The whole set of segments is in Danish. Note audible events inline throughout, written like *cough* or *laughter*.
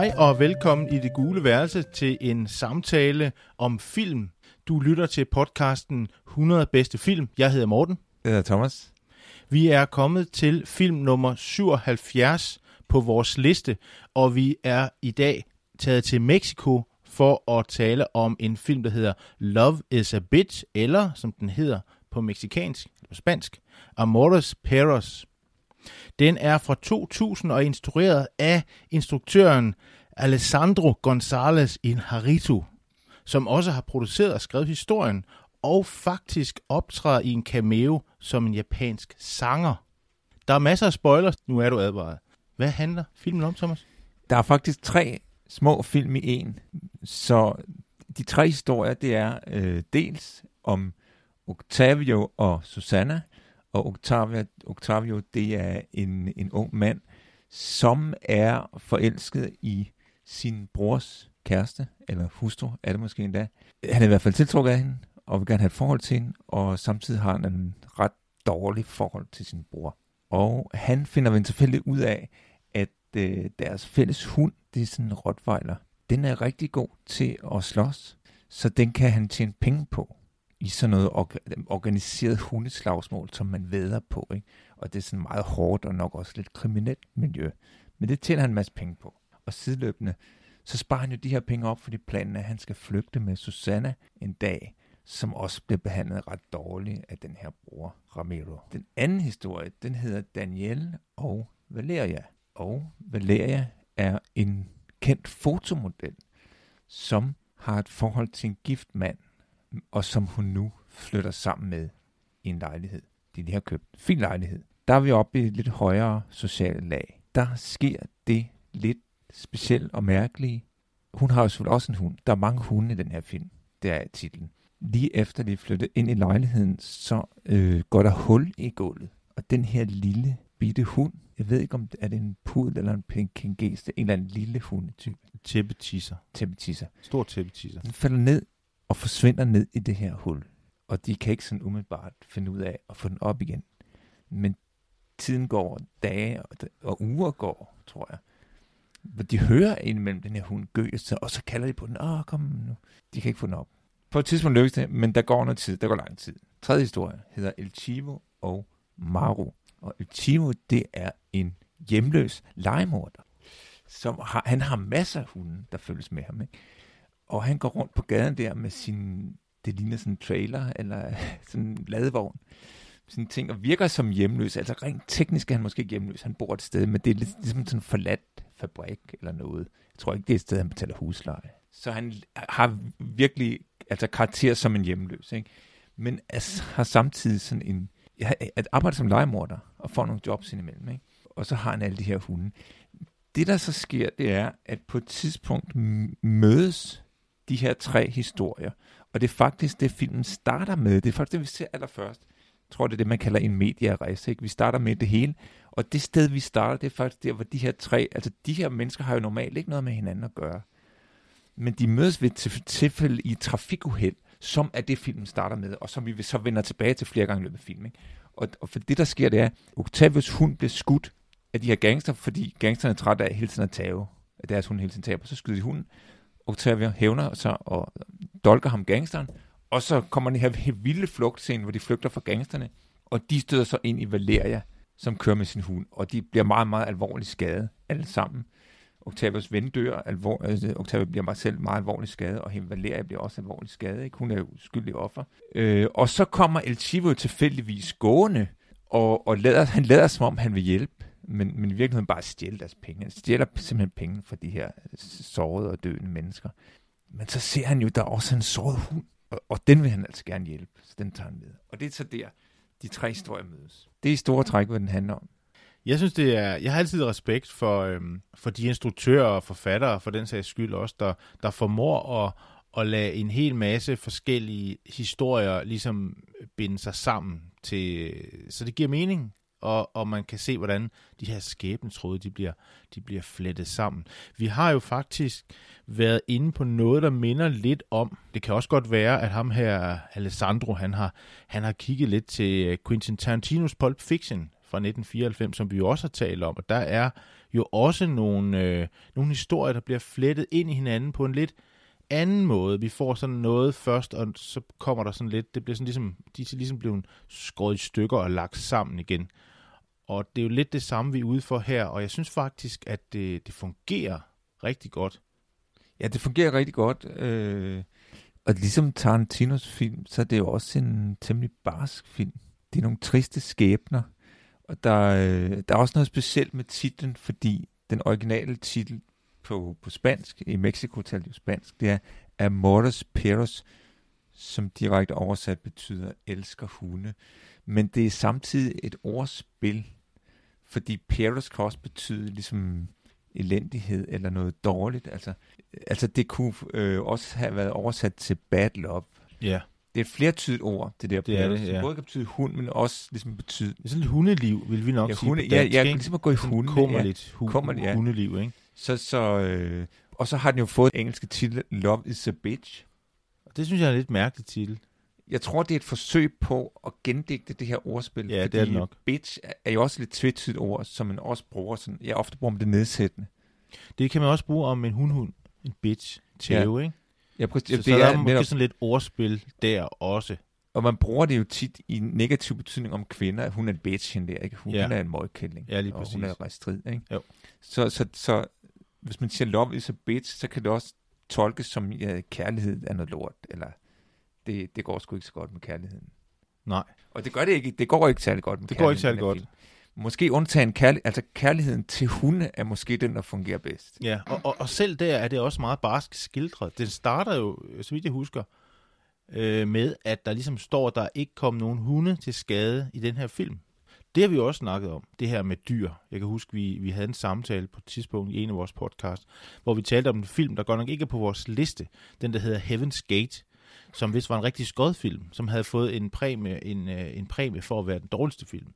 Hej og velkommen i det gule værelse til en samtale om film. Du lytter til podcasten 100 bedste film. Jeg hedder Morten. Jeg hedder Thomas. Vi er kommet til film nummer 77 på vores liste, og vi er i dag taget til Mexico for at tale om en film, der hedder Love is a Bitch, eller som den hedder på mexikansk, på spansk, Amores Perros. Den er fra 2000 og instrueret af instruktøren Alessandro González Inarritu, som også har produceret og skrevet historien, og faktisk optræder i en cameo som en japansk sanger. Der er masser af spoilers, nu er du advaret. Hvad handler filmen om, Thomas? Der er faktisk tre små film i en, så de tre historier, det er øh, dels om Octavio og Susanna, og Octavio, Octavio det er en, en ung mand, som er forelsket i sin brors kæreste, eller hustru er det måske endda. Han er i hvert fald tiltrukket af hende, og vil gerne have et forhold til hende, og samtidig har han en ret dårlig forhold til sin bror. Og han finder vel selvfølgelig ud af, at øh, deres fælles hund, det er sådan en rottweiler, den er rigtig god til at slås, så den kan han tjene penge på i sådan noget orga- organiseret hundeslagsmål, som man væder på. Ikke? Og det er sådan meget hårdt og nok også lidt kriminelt miljø. Men det tjener han en masse penge på. Og sideløbende, så sparer han jo de her penge op, fordi planen er, at han skal flygte med Susanna en dag, som også blev behandlet ret dårligt af den her bror, Ramiro. Den anden historie, den hedder Daniel og Valeria. Og Valeria er en kendt fotomodel, som har et forhold til en gift mand, og som hun nu flytter sammen med i en lejlighed. De lige har købt en fin lejlighed. Der er vi oppe i et lidt højere sociale lag. Der sker det lidt specielt og mærkelige. Hun har jo selvfølgelig også en hund. Der er mange hunde i den her film. Det er titlen. Lige efter de flyttet ind i lejligheden, så øh, går der hul i gulvet. Og den her lille bitte hund, jeg ved ikke om det er det en pudel eller en pekingese, en eller anden lille hundetype. Tæppetisser. Tæppetisser. Stor tæppetisser. Den falder ned og forsvinder ned i det her hul. Og de kan ikke sådan umiddelbart finde ud af at få den op igen. Men tiden går, dage og, og uger går, tror jeg. Hvor de hører indimellem den her hund gø, og så kalder de på den, åh, kom nu. De kan ikke få den op. På et tidspunkt lykkes det, men der går noget tid, der går lang tid. Tredje historie hedder El Chivo og Maru. Og El Chivo, det er en hjemløs legemorder. Som har, han har masser af hunde, der følges med ham. Ikke? Og han går rundt på gaden der med sin, det ligner sådan en trailer, eller *laughs* sådan en ladevogn, sådan ting, og virker som hjemløs. Altså rent teknisk er han måske ikke hjemløs, han bor et sted, men det er lidt, ligesom sådan en forladt fabrik eller noget. Jeg tror ikke, det er et sted, han betaler husleje. Så han har virkelig altså karakter som en hjemløs, ikke? men altså, har samtidig sådan en, at arbejde som legemorder og får nogle jobs indimellem. Ikke? Og så har han alle de her hunde. Det, der så sker, det er, at på et tidspunkt mødes de her tre historier. Og det er faktisk det, filmen starter med. Det er faktisk det, vi ser allerførst. Jeg tror, det er det, man kalder en medierejse. Ikke? Vi starter med det hele. Og det sted, vi starter, det er faktisk der, hvor de her tre, altså de her mennesker har jo normalt ikke noget med hinanden at gøre. Men de mødes ved et tilfælde i trafikuheld, som er det, filmen starter med, og som vi så vender tilbage til flere gange i løbet af filmen. Ikke? Og, og for det, der sker, det er, at Octavius hund bliver skudt af de her gangster, fordi gangsterne er trætte af hele tiden at tage at deres hund hele tiden taber. Så skyder de hunden. Octavia hævner sig og dolker ham gangsteren, og så kommer den her vilde flugtscene, hvor de flygter fra gangsterne, og de støder så ind i Valeria, som kører med sin hund, og de bliver meget, meget alvorligt skadet, alle sammen. Octavius ven dør, alvor, altså, Octavia bliver meget selv meget alvorligt skadet, og hende Valeria bliver også alvorligt skadet, ikke? hun er jo skyldig offer. Øh, og så kommer El Chivo tilfældigvis gående, og, og lader, han lader som om, han vil hjælpe, men, men i virkeligheden bare stjæle deres penge. Han stjæler simpelthen penge fra de her øh, sårede og døende mennesker. Men så ser han jo, der er også en såret hund. Og, og den vil han altså gerne hjælpe, så den tager han med. Og det er så der, de tre historier mødes. Det er i store træk, hvad den handler om. Jeg synes, det er... Jeg har altid respekt for, øhm, for de instruktører og forfattere, for den sags skyld også, der, der formår at, at lade en hel masse forskellige historier ligesom binde sig sammen, til, så det giver mening, og, og man kan se, hvordan de her skæbnetråde, de bliver, de bliver flettet sammen. Vi har jo faktisk været inde på noget, der minder lidt om, det kan også godt være, at ham her, Alessandro, han har, han har kigget lidt til øh, Quentin Tarantinos Pulp Fiction fra 1994, som vi jo også har talt om, og der er jo også nogle, øh, nogle historier, der bliver flettet ind i hinanden på en lidt anden måde. Vi får sådan noget først, og så kommer der sådan lidt, det bliver sådan ligesom, de er ligesom blevet skåret i stykker og lagt sammen igen. Og det er jo lidt det samme, vi er ude for her, og jeg synes faktisk, at det, det fungerer rigtig godt. Ja, det fungerer rigtig godt. Øh, og ligesom Tarantinos film, så er det jo også en temmelig barsk film. Det er nogle triste skæbner. Og der, øh, der er også noget specielt med titlen, fordi den originale titel på, på spansk, i Mexico talte jo spansk, det er Amores Perros, som direkte oversat betyder elsker hunde. Men det er samtidig et ordspil, fordi Perros kan også betyde ligesom elendighed eller noget dårligt. Altså, altså det kunne øh, også have været oversat til bad love. Ja. Det er et flertydigt ord, det der. Det er det, ja. både kan betyde hund, men også ligesom betyde... Det er sådan et hundeliv, vil vi nok Ja, sige hunde, på ja, dansk, ja, ikke? ligesom at gå i hunde. Kummerligt hu- Kummerligt, ja. hundeliv, ikke? Så, så, øh, og så har den jo fået engelske titel Love is a Bitch. Og Det synes jeg er en lidt mærkelig titel. Jeg tror, det er et forsøg på at gendigte det her ordspil. Ja, det er det nok. bitch er jo også lidt tvetydigt ord, som man også bruger. Sådan, jeg ofte bruger man det nedsættende. Det kan man også bruge om en hundhund. En bitch. Tæve, ikke? Ja, præcis, Så, det så der er er måske netop, sådan lidt ordspil der også. og man bruger det jo tit i negativ betydning om kvinder, at hun er en bitch, hende der, ikke? Hun, Ja. er en møgkælling. Ja, lige og præcis. hun er restrid, ikke? Jo. Så, så, så, hvis man siger love is a bitch, så kan det også tolkes som, ja, kærlighed er noget lort, eller det, det går sgu ikke så godt med kærligheden. Nej. Og det gør det ikke. Det går ikke særlig godt med Det går ikke særlig her film. Måske undtagen kærlighed, altså kærligheden til hunde er måske den, der fungerer bedst. Ja, og, og, og selv der er det også meget barsk skildret. Den starter jo, så vidt jeg husker, øh, med, at der ligesom står, at der ikke kom nogen hunde til skade i den her film. Det har vi også snakket om, det her med dyr. Jeg kan huske, vi, vi havde en samtale på et tidspunkt i en af vores podcast, hvor vi talte om en film, der godt nok ikke er på vores liste. Den, der hedder Heaven's Gate, som vist var en rigtig skodfilm, som havde fået en præmie, en, øh, en præmie for at være den dårligste film.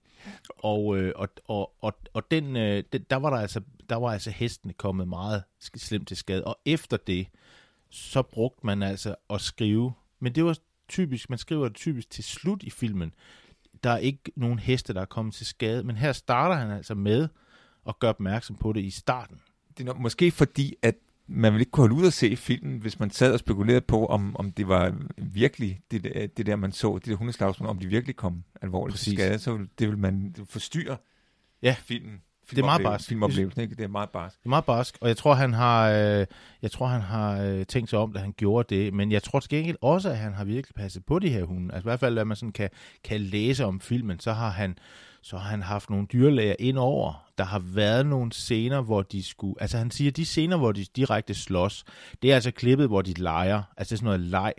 Og, øh, og, og, og, og den, øh, den, der, var der, altså, der var altså hestene kommet meget slemt til skade. Og efter det, så brugte man altså at skrive, men det var typisk, man skriver det typisk til slut i filmen. Der er ikke nogen heste, der er kommet til skade, men her starter han altså med at gøre opmærksom på det i starten. Det er nok, måske fordi, at man ville ikke kunne holde ud at se filmen, hvis man sad og spekulerede på, om, om det var virkelig det, der- det der, man så, det der hundeslagsmål, om de virkelig kom alvorligt til skade, så ville, det vil man forstyrre Ja. filmen. Det er meget barsk. Filmoplevelsen, ikke? Det er meget barsk. Det er meget barsk, og jeg tror, han har, øh, jeg tror, han har øh, tænkt sig om, da han gjorde det. Men jeg tror til gengæld også, at han har virkelig passet på de her hunde. Altså i hvert fald, hvad man sådan kan, kan læse om filmen, så har han så har han haft nogle dyrlæger ind over. Der har været nogle scener, hvor de skulle... Altså han siger, de scener, hvor de direkte slås, det er altså klippet, hvor de leger. Altså det er sådan noget leg.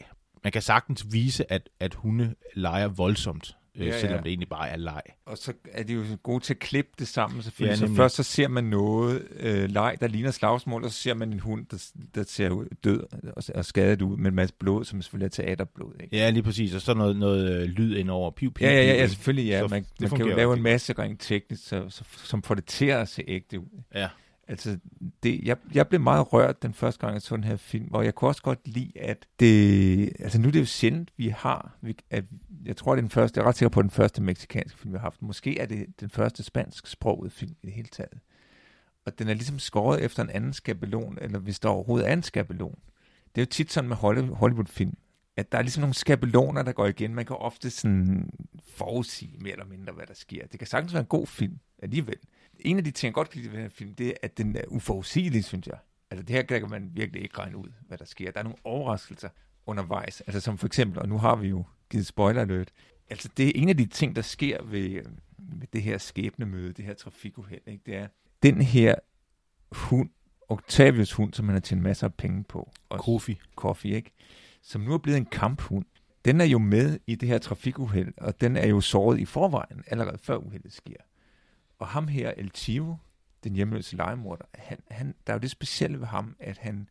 Man kan sagtens vise, at, at hunde leger voldsomt, øh, Ja, ja. selvom det egentlig bare er leg. Og så er de jo gode til at klippe det sammen, selvfølgelig. Ja, så først så ser man noget øh, leg, der ligner slagsmål, og så ser man en hund, der, der ser ud, død og, og skadet ud med en masse blod, som selvfølgelig er teaterblod. Ikke? Ja, lige præcis. Og så noget, noget øh, lyd ind over. Piu, piu, Ja, ja, ja, ja selvfølgelig, ja. Så man, det man kan jo lave en masse rent teknisk, så, så, som får det til at se ægte ud. Ja. Altså, det, jeg, jeg blev meget rørt den første gang, jeg så den her film, og jeg kunne også godt lide, at det... Altså, nu er det jo sjældent, vi har... Vi, at, jeg tror, det er den første... Jeg er ret sikker på, den første meksikanske film, vi har haft. Måske er det den første spansk sproget film i det hele taget. Og den er ligesom skåret efter en anden skabelon, eller hvis der overhovedet er en skabelon. Det er jo tit sådan med Hollywood-film, at der er ligesom nogle skabeloner, der går igen. Man kan ofte sådan forudsige mere eller mindre, hvad der sker. Det kan sagtens være en god film alligevel. En af de ting, jeg godt kan lide ved den her film, det er, at den er uforudsigelig, synes jeg. Altså det her kan man virkelig ikke regne ud, hvad der sker. Der er nogle overraskelser undervejs. Altså som for eksempel, og nu har vi jo givet spoiler alert, altså det er en af de ting, der sker ved, ved det her skæbnemøde, det her trafikuheld, ikke? det er den her hund, Octavius hund, som han har tjent masser af penge på. Og Kofi. Coffee, ikke? Som nu er blevet en kamphund. den er jo med i det her trafikuheld, og den er jo såret i forvejen, allerede før uheldet sker. Og ham her, El Chivo, den hjemløse legemorder, han, han, der er jo det specielle ved ham, at han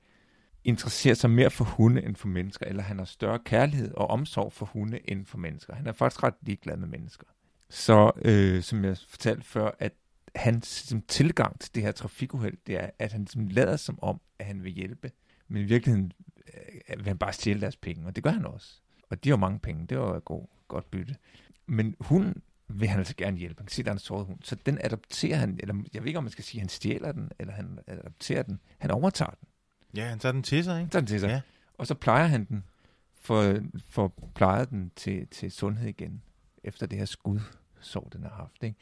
interesserer sig mere for hunde end for mennesker, eller han har større kærlighed og omsorg for hunde end for mennesker. Han er faktisk ret ligeglad med mennesker. Så, øh, som jeg fortalte før, at hans som tilgang til det her trafikuheld, det er, at han som lader som om, at han vil hjælpe, men i virkeligheden øh, vil han bare stjæle deres penge, og det gør han også. Og de har mange penge, det var god, godt bytte. Men hun vil han altså gerne hjælpe. Han kan se, at der er en såret hund. Så den adopterer han, eller jeg ved ikke, om man skal sige, at han stjæler den, eller han adopterer den. Han overtager den. Ja, han tager den til sig, ikke? Tager den til sig. Ja. Og så plejer han den, for, for plejer den til, til sundhed igen, efter det her skudsår, den har haft. Ikke?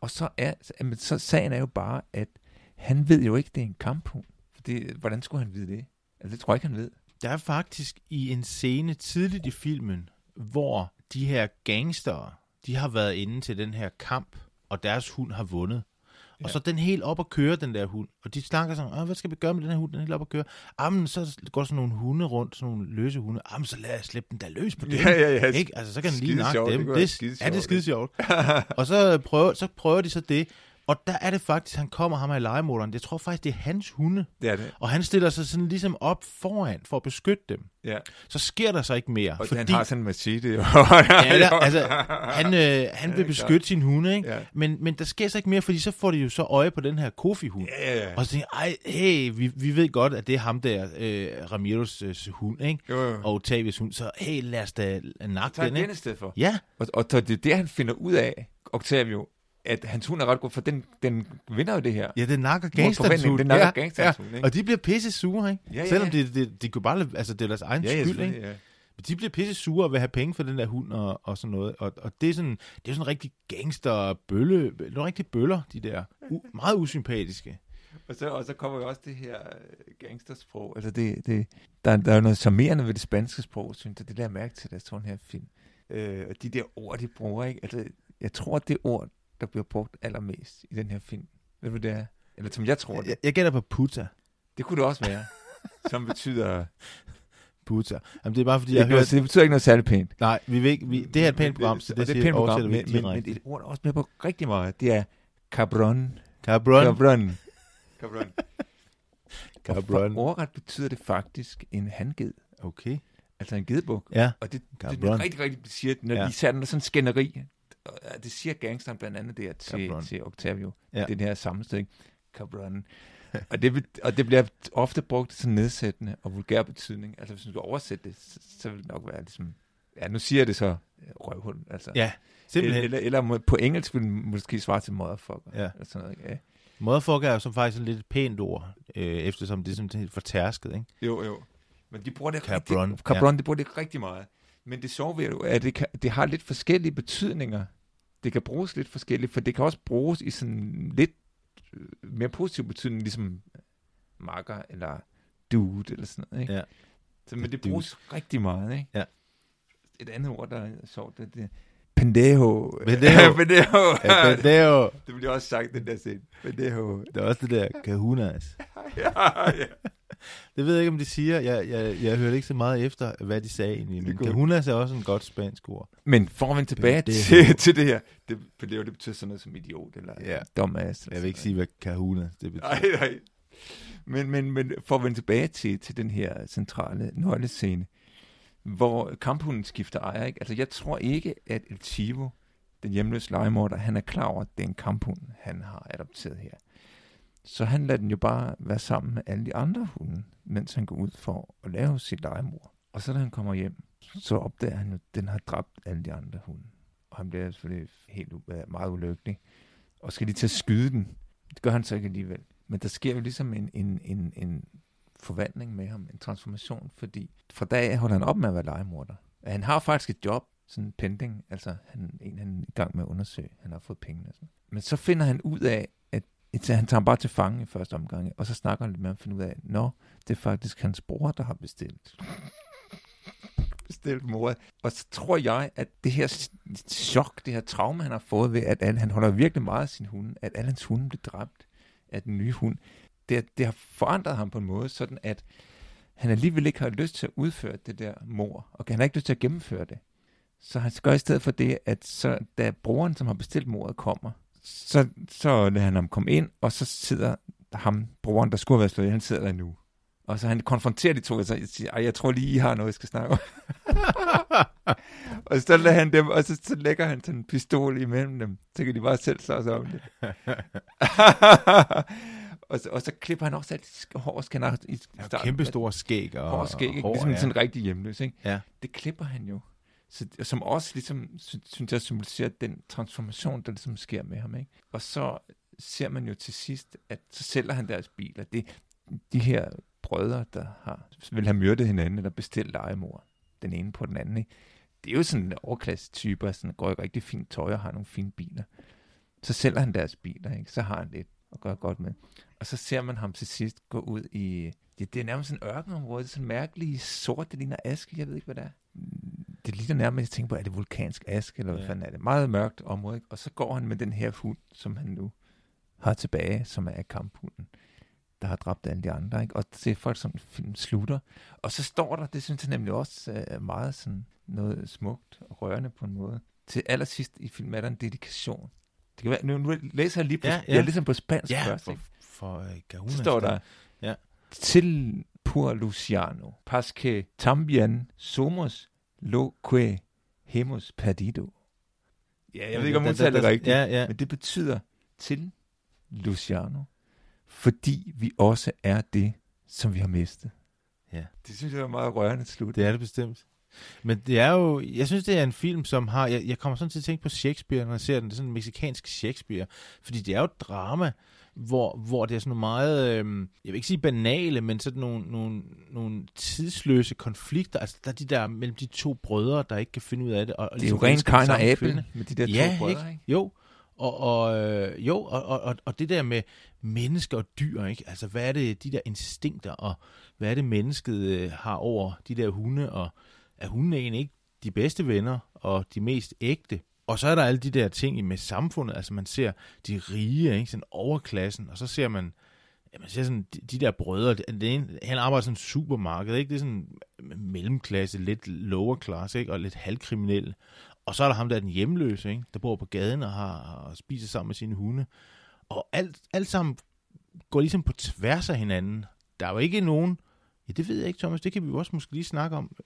Og så er så, så sagen er jo bare, at han ved jo ikke, det er en kamphund. For det, hvordan skulle han vide det? Altså, det tror jeg ikke, han ved. Der er faktisk i en scene tidligt i filmen, hvor de her gangster, de har været inde til den her kamp, og deres hund har vundet. Ja. Og så den helt op at køre, den der hund. Og de snakker sådan, hvad skal vi gøre med den her hund? Den er helt op at køre. Jamen, så går sådan nogle hunde rundt, sådan nogle løse hunde. Jamen, så lad os slippe den der løs på dem. Ja, ja, ja. Ikke? Altså, så kan den lige nakke dem. det Det, ja, det er skide sjovt. *laughs* og så prøver, så prøver de så det. Og der er det faktisk, han kommer ham her i legemoderen. Jeg tror faktisk, det er hans hunde. Det er det. Og han stiller sig sådan ligesom op foran for at beskytte dem. Ja. Så sker der så ikke mere. Og fordi... han har sådan en machete. Jo. *laughs* ja, der, altså, han, øh, han vil beskytte sin hunde, ikke? Ja. Men, men der sker så ikke mere, fordi så får de jo så øje på den her Kofi-hund. Ja, ja, ja. Og så tænker ej, hey, vi, vi ved godt, at det er ham der, øh, Ramiros øh, hund, ikke? Jo, jo. Og Octavius hund, så hey, lad os da nakke Tag den, den ikke? i stedet for. Ja, Og, og det er det, han finder ud af, Octavio, at hans hund er ret god, for den, den vinder jo det her. ja, det nakker gangsterens hund. det nakker ja, gangsterens ja. hund, ikke? Og de bliver pisse sure, ikke? Ja, ja, Selvom ja. de, de, de kunne bare, altså det er deres egen Ja, ja, skyld, ikke? ja. Men de bliver pisse sure og vil have penge for den der hund og, og sådan noget. Og, og det er sådan, det er sådan rigtig gangster bølle, nogle rigtig bøller, de der. U, meget usympatiske. Og så, og så kommer jo også det her øh, gangstersprog. Altså det, det, der, der er jo noget charmerende ved det spanske sprog, synes jeg. Det der mærke til, da jeg så den her film. Øh, og de der ord, de bruger, ikke? Altså, jeg tror, at det ord, der bliver brugt allermest i den her film. Ved du, det er? Eller som jeg tror det. Jeg, jeg gætter på puta. Det kunne det også være. *laughs* som betyder... Puta. Jamen, det er bare fordi, Det, jeg er har noget, hørt... det betyder ikke noget særligt pænt. Nej, vi vil ikke, vi, det her er et pænt program, så og det, det er siger, et pænt program, men, men, men et ord, der er også med på rigtig meget. Det er cabron. Cabron. Cabron. Cabron. *laughs* Cabron. Og ordret betyder det faktisk en hanged. Okay. Altså en gedebuk. Ja. Og det, det, det rigtig, rigtig siger, når Ja. de ser den sådan skænderi. Og Det siger gangsteren blandt andet der til, Cabron. til Octavio. Ja. Det her sammenstilling. Cabron. *laughs* og, det, og det bliver ofte brugt som nedsættende og vulgær betydning. Altså hvis du skal oversætte det, så, så vil det nok være ligesom... Ja, nu siger jeg det så øh, røvhund. Altså. Ja, simpelthen. Eller, eller må- på engelsk vil den måske svare til motherfucker. Ja. Eller sådan noget, ja. Motherfucker er jo så faktisk et lidt pænt ord, øh, eftersom det er sådan helt fortærsket, ikke? Jo, jo. Men de bruger det Cabron, rigtig, Cabron, ja. de bruger det rigtig meget. Men det sjove ved det jo, at det, kan, det har lidt forskellige betydninger. Det kan bruges lidt forskelligt, for det kan også bruges i sådan lidt øh, mere positiv betydning, ligesom makker eller dude eller sådan noget. Ikke? Ja. Så, men det Dude. bruges rigtig meget. Ikke? Ja. Et andet ord, der er sjovt, det er det. Pendejo. Pendejo. *laughs* Pendejo. Ja, men det er jo det bliver også sagt, den der scene. Pendejo. det er også det der kahunas. *laughs* ja, ja. Det ved jeg ikke, om de siger. Jeg, jeg, jeg hørte ikke så meget efter, hvad de sagde egentlig. Men kahunas er også en godt spansk ord. Men for at vende tilbage Pendejo. til, til det her, det, pendejo, det betyder sådan noget som idiot, eller Ja. dumbass. eller Jeg vil ikke sige, hvad kahunas det betyder. Nej, nej. Men, men, men for at vende tilbage til, til den her centrale nøglescene, hvor kamphunden skifter ejer, ikke? Altså, jeg tror ikke, at El Chivo, den hjemløse legemorder, han er klar over, at det er en kamphund, han har adopteret her. Så han lader den jo bare være sammen med alle de andre hunde, mens han går ud for at lave sit legemord. Og så da han kommer hjem, så opdager han jo, at den har dræbt alle de andre hunde. Og han bliver selvfølgelig helt øh, meget ulykkelig. Og skal lige til at skyde den. Det gør han så ikke alligevel. Men der sker jo ligesom en, en, en, en forvandling med ham, en transformation, fordi fra dag af holder han op med at være legemorder. Han har faktisk et job, sådan pending, altså han, en han er i gang med at undersøge, han har fået penge og sådan. Men så finder han ud af, han tager ham bare til fange i første omgang, og så snakker han lidt med ham og finder ud af, nå, det er faktisk hans bror, der har bestilt bestilt mor. Og så tror jeg, at det her chok, det her traume, han har fået ved, at alle, han holder virkelig meget af sin hund, at alle hans hunde blev dræbt af den nye hund, det, det har forandret ham på en måde, sådan at han alligevel ikke har lyst til at udføre det der mor, og han har ikke lyst til at gennemføre det. Så han gør i stedet for det, at så, da broren, som har bestilt mordet, kommer, så, så lader han ham komme ind, og så sidder ham, broren, der skulle have været slået, han sidder der nu. Og så han konfronterer de to, og så siger, jeg tror lige, I har noget, jeg skal snakke om. *laughs* og så lader han dem, og så, så lægger han sådan en pistol imellem dem. Så kan de bare selv slås om det. *laughs* og, så, og så klipper han også alt hår, skal han i starten. Kæmpe store skæg og hår, skæg, ikke? Hår, ligesom ja. sådan rigtig hjemløs, ikke? Ja. Det klipper han jo. Så, som også ligesom, synes jeg, symboliserer den transformation, der ligesom sker med ham, ikke? Og så ser man jo til sidst, at så sælger han deres biler. Det, de her brødre, der har, vil have myrdet hinanden, eller bestilt legemor, den ene på den anden, ikke? det er jo sådan en overklasse typer, sådan går i rigtig fint tøj og har nogle fine biler. Så sælger han deres biler, ikke? så har han lidt at gøre godt med. Og så ser man ham til sidst gå ud i, det, det er nærmest en ørkenområde, det er sådan mærkelig sort, det ligner aske, jeg ved ikke, hvad det er. Det ligner nærmest, jeg tænker på, er det vulkansk aske, eller hvad ja. fanden er det? Meget mørkt område, ikke? og så går han med den her hund, som han nu har tilbage, som er kamphunden der har dræbt alle de andre. Ikke? Og det er folk, som film slutter. Og så står der, det synes jeg nemlig også er meget sådan noget smukt og rørende på en måde. Til allersidst i filmen er der en dedikation. Det kan være, nu, nu læser jeg lige på, ja, ja. Jeg ligesom på spansk ja, først. For, for uh, så står der, ja. til pur Luciano, pasque también somos lo que hemos perdido. Ja, jeg ved ikke, om hun det rigtigt, ja, ja. men det betyder til Luciano, fordi vi også er det, som vi har mistet. Ja. Det synes jeg er meget rørende slut. Det er det bestemt. Men det er jo, jeg synes, det er en film, som har, jeg, jeg kommer sådan til at tænke på Shakespeare, når jeg ser den, det er sådan en meksikansk Shakespeare, fordi det er jo et drama, hvor, hvor det er sådan nogle meget, øh, jeg vil ikke sige banale, men sådan nogle, nogle, nogle tidsløse konflikter, altså der er de der mellem de to brødre, der ikke kan finde ud af det. Og, og det er jo rent Kain og Abel med de der ja, to brødre, ikke? Jo, og, og, øh, jo, og, og, og det der med mennesker og dyr, ikke? Altså, hvad er det, de der instinkter, og hvad er det, mennesket øh, har over de der hunde, og er hundene egentlig ikke de bedste venner, og de mest ægte? Og så er der alle de der ting med samfundet, altså man ser de rige, ikke? Sådan overklassen, og så ser man, ja, man ser sådan de, de der brødre, det ene, han arbejder sådan en supermarked, ikke? Det er sådan mellemklasse, lidt lower class, ikke? Og lidt halvkriminel. Og så er der ham der, den hjemløse, ikke? der bor på gaden og, har, og spiser sammen med sine hunde. Og alt, alt sammen går ligesom på tværs af hinanden. Der er jo ikke nogen... Ja, det ved jeg ikke, Thomas. Det kan vi jo også måske lige snakke om.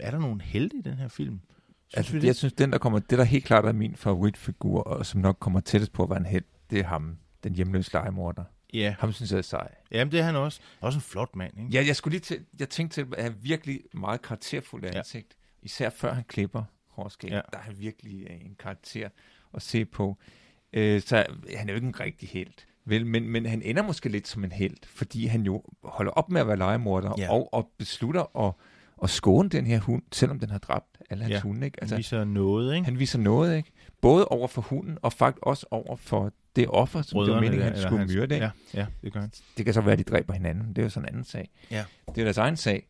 Er der nogen helte i den her film? Synes altså, det? jeg synes, den der kommer, det der helt klart er min favoritfigur, og som nok kommer tættest på at være en held, det er ham, den hjemløse legemorder. Ja. Ham synes jeg er sej. Jamen, det er han også. Også en flot mand, ikke? Ja, jeg skulle lige til, jeg tænkte til at have virkelig meget karakterfuld ansigt. Ja. Især før han klipper hårskæg. Ja. Der er han virkelig øh, en karakter at se på. Øh, så han er jo ikke en rigtig held. Vel, men, men han ender måske lidt som en held, fordi han jo holder op med at være legemorder ja. og, og beslutter at, at skåne den her hund, selvom den har dræbt alle hans ja. hunde. Ikke? Altså, han viser noget, ikke? Han viser noget, ikke? Både over for hunden, og faktisk også over for det offer, som Brødrene, det var meningen, han skulle hans, myrde. Ikke? Ja, ja, det gør han. Det kan så være, at de dræber hinanden. Det er jo sådan en anden sag. Ja. Det er deres egen sag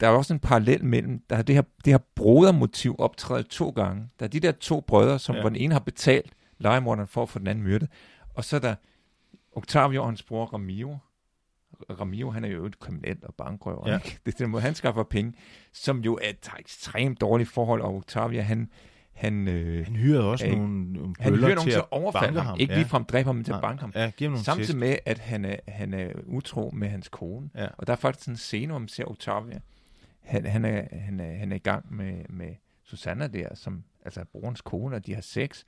der er også en parallel mellem, der er det her, det her brodermotiv optrædet to gange. Der er de der to brødre, som ja. hvor den ene har betalt legemorderen for at få den anden myrdet. Og så er der Octavio og hans bror Ramiro. Ramiro, han er jo et kriminel og bankrøver. Ja. Ikke? *laughs* Det er den måde, han skaffer penge, som jo er et ekstremt dårligt forhold, og Octavio, han, han, øh, han hyrede også øh, nogle, nogle Han hyrer nogen til at overfalde ham. ham. Ikke ja. ligefrem dræbe ham, men til at banke ham. Ja, Samtidig tæsk. med, at han er, han er utro med hans kone. Ja. Og der er faktisk en scene, hvor man ser Octavia. Han, han, er, han, er, han er i gang med, med Susanna der, som altså brorens kone, og de har sex.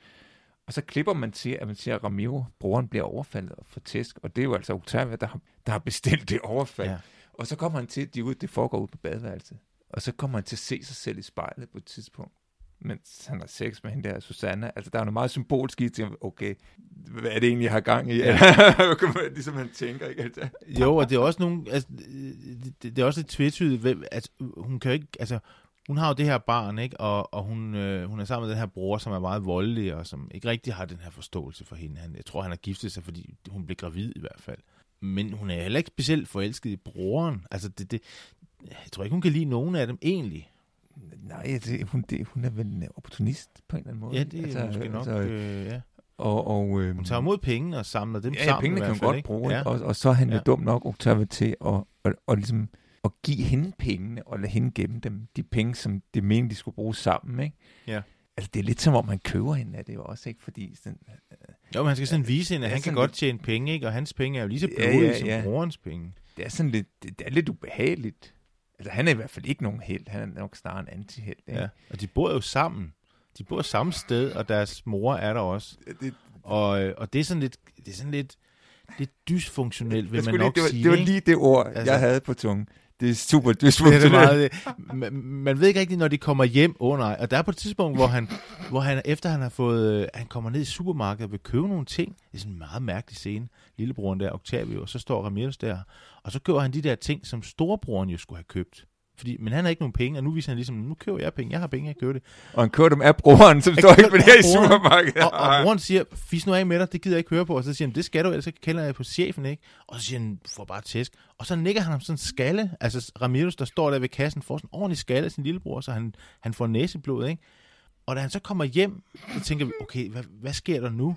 Og så klipper man til, at man siger, at Ramiro, broren, bliver overfaldet og får tæsk. Og det er jo altså Octavia, der har, der har bestilt det overfald. Ja. Og så kommer han til, at de ud, det foregår ud på badeværelset. Og så kommer han til at se sig selv i spejlet på et tidspunkt mens han har sex med hende der, Susanna. Altså, der er noget meget symbolsk i til, okay, hvad er det egentlig, jeg har gang i? Ja. *laughs* ligesom han tænker, ikke? Altså. Jo, og det er også nogle, altså, det, det er også lidt tvetydigt, altså, hun kan ikke, altså, hun har jo det her barn, ikke? Og, og hun, øh, hun er sammen med den her bror, som er meget voldelig, og som ikke rigtig har den her forståelse for hende. Han, jeg tror, han har giftet sig, fordi hun blev gravid i hvert fald. Men hun er heller ikke specielt forelsket i broren. Altså, det, det, jeg tror ikke, hun kan lide nogen af dem egentlig. Nej, det, hun, det, hun er vel en opportunist på en eller anden måde. Ja, det er altså, måske nok, altså, øh, ja. Og, og, øh, hun tager imod penge og samler dem ja, sammen. Ja, pengene kan hun godt ikke? bruge, ja. og, og så er han ja. jo dum nok Octavia til at, og, og ligesom at give hende pengene og lade hende gemme dem. De penge, som det mente, de skulle bruge sammen, ikke? Ja. Altså, det er lidt som om, man køber hende af det jo også, ikke? Fordi sådan, Jo, men han skal sådan vise hende, at Ja, han kan godt lidt- tjene penge, ikke? Og hans penge er jo lige så Ja, blodige ja, som ja. brorens penge. det er sådan lidt, det, det er lidt ubehageligt. Altså, han er i hvert fald ikke nogen held. Han er nok snarere en antiheld, ikke? Ja. Og de bor jo sammen. De bor samme sted, og deres mor er der også. Det, Og, øh, og det er sådan lidt, det er sådan lidt, lidt dysfunktionelt, vil man nok lige, det, var, sige. det var lige det ord, Altså- altså, jeg havde på tungen. Det er super Det er det meget, man, man ved ikke rigtigt, når de kommer hjem. Åh oh, nej. Og der er på et tidspunkt, hvor han, hvor han efter han har fået, øh, han kommer ned i supermarkedet og vil købe nogle ting. Det er sådan en meget mærkelig scene. Lillebroren der, Octavio, og så står Ramirez der. Og så køber han de der ting, som storebroren jo skulle have købt. Fordi, men han har ikke nogen penge, og nu viser han ligesom, nu køber jeg penge, jeg har penge, jeg køber det. Og han kører dem af broren, som Jeg står ikke med det her i supermarkedet. Og, og broren siger, fis nu af med dig, det gider jeg ikke høre på. Og så siger han, det skal du, ellers så kender jeg på chefen, ikke? Og så siger han, får bare tæsk. Og så nikker han ham sådan en skalle. Altså Ramirez, der står der ved kassen, får sådan en ordentlig skalle af sin lillebror, så han, han får næseblod, ikke? Og da han så kommer hjem, så tænker vi, okay, hvad, hvad sker der nu?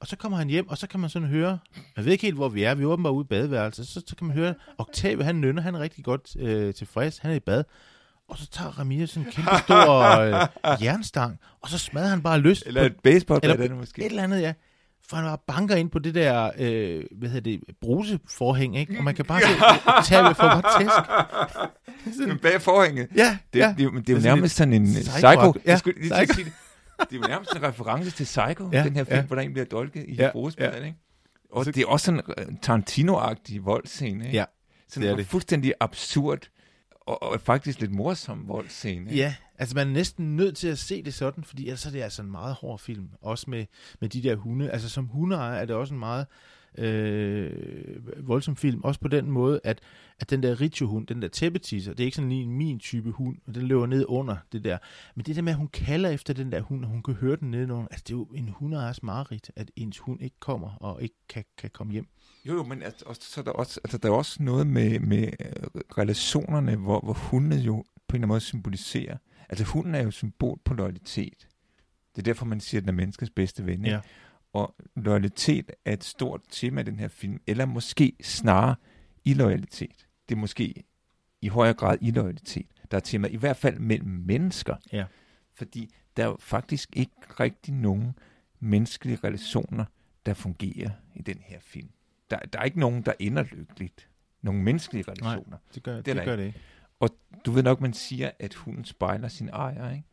Og så kommer han hjem, og så kan man sådan høre, jeg ved ikke helt, hvor vi er, vi er åbenbart ude i badeværelset, så, så kan man høre, Octavio, han nynner, han er rigtig godt øh, tilfreds, han er i bad. Og så tager Ramirez sådan en kæmpe stor øh, *laughs* jernstang, og så smadrer han bare løs Eller på et baseball Eller eller måske. et eller andet, ja. For han bare banker ind på det der, øh, hvad hedder det, bruseforhæng, ikke? Og man kan bare se, *laughs* Octavio får bare tæsk. Sådan, bag forhænget. ja, Det, ja. det, er jo- det er jo Det er sådan nærmest sådan en psycho- psycho. Ja, Jeg skulle lige sige det. Det er jo nærmest en reference til Psycho, Ja, den her film, ja. hvor der en bliver dolket i Ja, ja, brugsspillet, ikke? Og Så- det er også sådan en Tarantino-agtig voldscene, ikke? Ja, sådan det er det. fuldstændig absurd og, og faktisk lidt morsom voldscene. ikke? Ja, altså man er næsten nødt til at se det sådan, fordi ellers er det altså en meget hård film. Også med, med de der hunde. Altså som hundeejer er det også en meget øh, voldsom film. Også på den måde, at, at den der Richo-hund, den der tæppetisser, det er ikke sådan lige min type hund, og den løber ned under det der. Men det der med, at hun kalder efter den der hund, og hun kan høre den nedenunder, altså det er jo en hundeejers mareridt, at ens hund ikke kommer og ikke kan, kan komme hjem. Jo, jo, men altså, også, så er der, også, altså, der er også noget med, med øh, relationerne, hvor, hvor hundene jo på en eller anden måde symboliserer. Altså hunden er jo symbol på loyalitet. Det er derfor, man siger, at den er menneskets bedste ven. ikke? Ja. Og loyalitet er et stort tema i den her film, eller måske snarere illoyalitet. Det er måske i højere grad illoyalitet, der er tema, i hvert fald mellem mennesker. Ja. Fordi der er jo faktisk ikke rigtig nogen menneskelige relationer, der fungerer i den her film. Der, der er ikke nogen, der ender lykkeligt. Nogle menneskelige relationer. Nej. Det gør det, det, gør det ikke. Du ved nok, man siger, at hunden spejler sin ejer, ikke?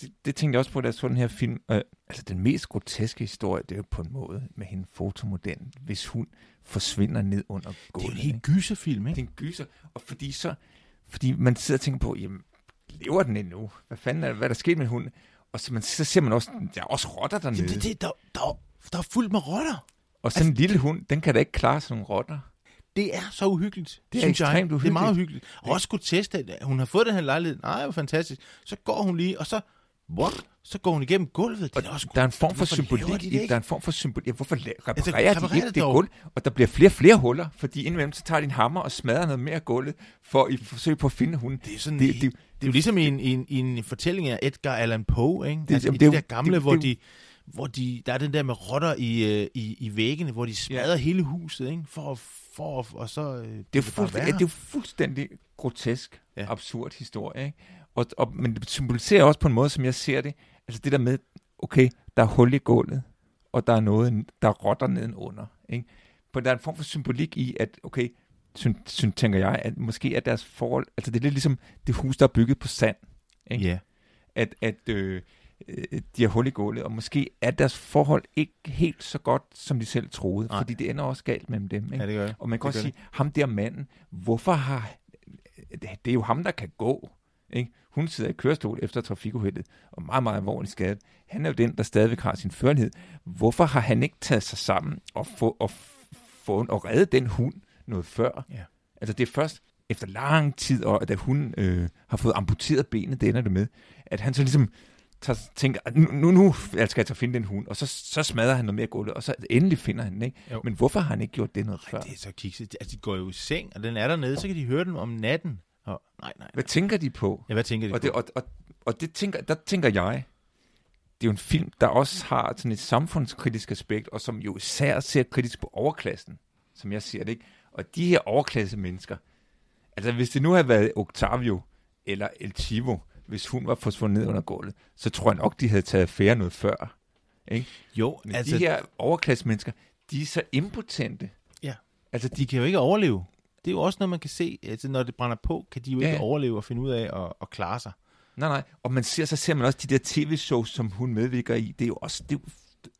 Det, det tænkte jeg også på, da jeg så den her film. Øh, altså, den mest groteske historie, det er jo på en måde med hende fotomodellen, hvis hun forsvinder ned under Det er gulvet. en helt ikke? gyserfilm, det ikke? er en gyser. Og fordi så, fordi man sidder og tænker på, jamen, lever den endnu? Hvad fanden er, hvad er der sket med hunden? Og så, man, så ser man også, der er også rotter dernede. Jamen, det, det, der, der, der er fuldt med rotter. Og sådan en lille hund, den kan da ikke klare sådan nogle rotter. Det er så uhyggeligt, Det er synes jeg. ekstremt Det er meget uhyggeligt. uhyggeligt. Og også kunne teste, at hun har fået den her lejlighed. Nej, hvor fantastisk. Så går hun lige, og så, what? så går hun igennem gulvet. Det er også, Der er en form for symbolik de det? Der er en form for symbolik. Ja, hvorfor reparerer Altså, de reparer ikke det det gulv? Og der bliver flere og flere huller, fordi indimellem så tager de en hammer og smadrer noget mere gulvet, for i forsøg på at finde hunden. det er sådan, Det, det, det, det, er jo ligesom i en, en, en fortælling af Edgar Allan Poe, ikke? Det- Det, altså, det de jo- der gamle, det- hvor det de hvor de, der er den der med rotter i, øh, i, i væggene, hvor de smadrer hele huset, ikke? For, at- for, at- og så... øh, det er fuldstændig, det er jo fuldstændig grotesk, Ja. ja. absurd historie. Ikke? Og, og, men det symboliserer også på en måde, som jeg ser det, altså det der med, okay, der er hul i gulvet, og der er noget, der rotter nedenunder. Ikke? For der er en form for symbolik i, at okay, syn, syn, tænker jeg, at måske er deres forhold, altså det er lidt ligesom det hus, der er bygget på sand. ikke? Ja. at, at øh, øh, de har hul i gulvet, og måske er deres forhold ikke helt så godt, som de selv troede, Nej. Fordi det ender også galt mellem dem. Ikke? ja, det gør jeg. og man kan det også sige, ham der manden, hvorfor har... Det er jo ham, der kan gå. Ikke? Hun sidder i kørestol efter trafikuheldet, og meget, meget alvorligt skadet. Han er jo den, der stadigvæk har sin førlighed. Hvorfor har han ikke taget sig sammen og, få, og, få, og redde den hund noget før? Ja. Altså det er først efter lang tid, og da hun øh, har fået amputeret benet, det ender det med, at han så ligesom tager, tænker, "Ah, nu, nu, nu skal jeg tage finde den hund, og så, så smadrer han noget mere gulvet, og så endelig finder han den, ikke? Jo. Men hvorfor har han ikke gjort det noget før? Ej, det er så kikset. Altså, de går jo i seng, og den er dernede, så kan de høre den om natten. Og, nej, nej. Hvad tænker de på? Ja, hvad tænker de Og, det, på? og, og, og det tænker, der tænker jeg, det er jo en film, der også har sådan et samfundskritisk aspekt, og som jo især ser kritisk på overklassen, som jeg siger det, ikke? Og de her overklasse mennesker, Altså, hvis det nu havde været Octavio eller El Chivo, hvis hun var forsvundet ned under gulvet, så tror jeg nok, de havde taget affære noget før. Ikke? Jo, Men altså, de her overklassemennesker, de er så impotente. Ja. Altså, de kan jo ikke overleve. Det er jo også noget, man kan se. Altså, når det brænder på, kan de jo ikke Ja. overleve og finde ud af at, at klare sig. Nej, nej. Og man ser, så ser man også de der tv-shows, som hun medvirker i. Det er jo også det er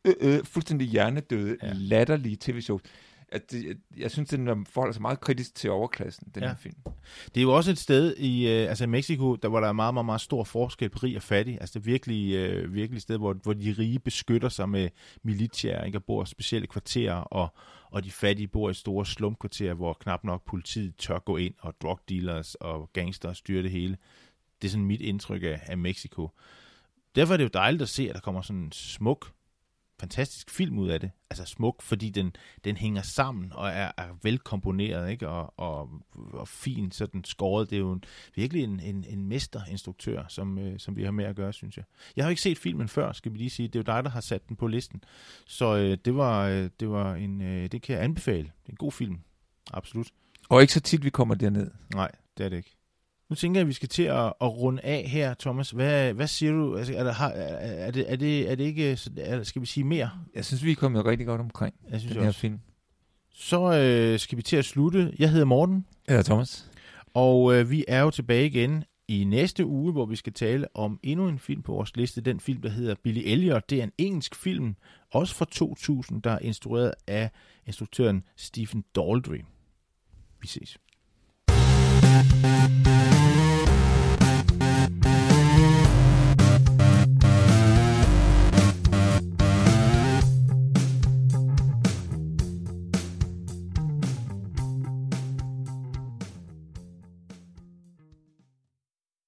jo, øh, øh, fuldstændig hjernedøde, Ja. latterlige tv-shows. At det, jeg, synes, den forholder sig meget kritisk til overklassen, den Ja. her film. Det er jo også et sted i øh, altså i Mexico, der hvor der er meget, meget, meget stor forskel på rig og fattig. Altså det er virkelig, øh, virkelig sted, hvor, hvor de rige beskytter sig med militiaer, ikke? og bor i specielle kvarterer, og, og de fattige bor i store slumkvarterer, hvor knap nok politiet tør gå ind, og drug dealers og gangster styrer det hele. Det er sådan mit indtryk af, af Mexico. Derfor er det jo dejligt at se, at der kommer sådan en smuk, fantastisk film ud af det. Altså smuk, fordi den, den hænger sammen og er, er velkomponeret, ikke? Og, og, og fint sådan skåret. Det er jo en, virkelig en, en, en mesterinstruktør, som, øh, som vi har med at gøre, synes jeg. Jeg har ikke set filmen før, skal vi lige sige. Det er jo dig, der har sat den på listen. Så øh, det var, øh, det var en, øh, det kan jeg anbefale. Det er en god film. Absolut. Og ikke så tit, vi kommer derned. Nej, det er det ikke. Nu tænker jeg, at vi skal til at, at runde af her, Thomas. Hvad, hvad siger du? Altså, er, der, har, er, det, er, det, er det ikke, er, skal vi sige mere? Jeg synes, vi er kommet rigtig godt omkring Jeg synes den her også. film. Så øh, skal vi til at slutte. Jeg hedder Morten, Ja, Thomas. og øh, vi er jo tilbage igen i næste uge, hvor vi skal tale om endnu en film på vores liste. Den film, der hedder Billy Elliot. Det er en engelsk film, også fra 2000, der er instrueret af instruktøren Stephen Daldry. Vi ses.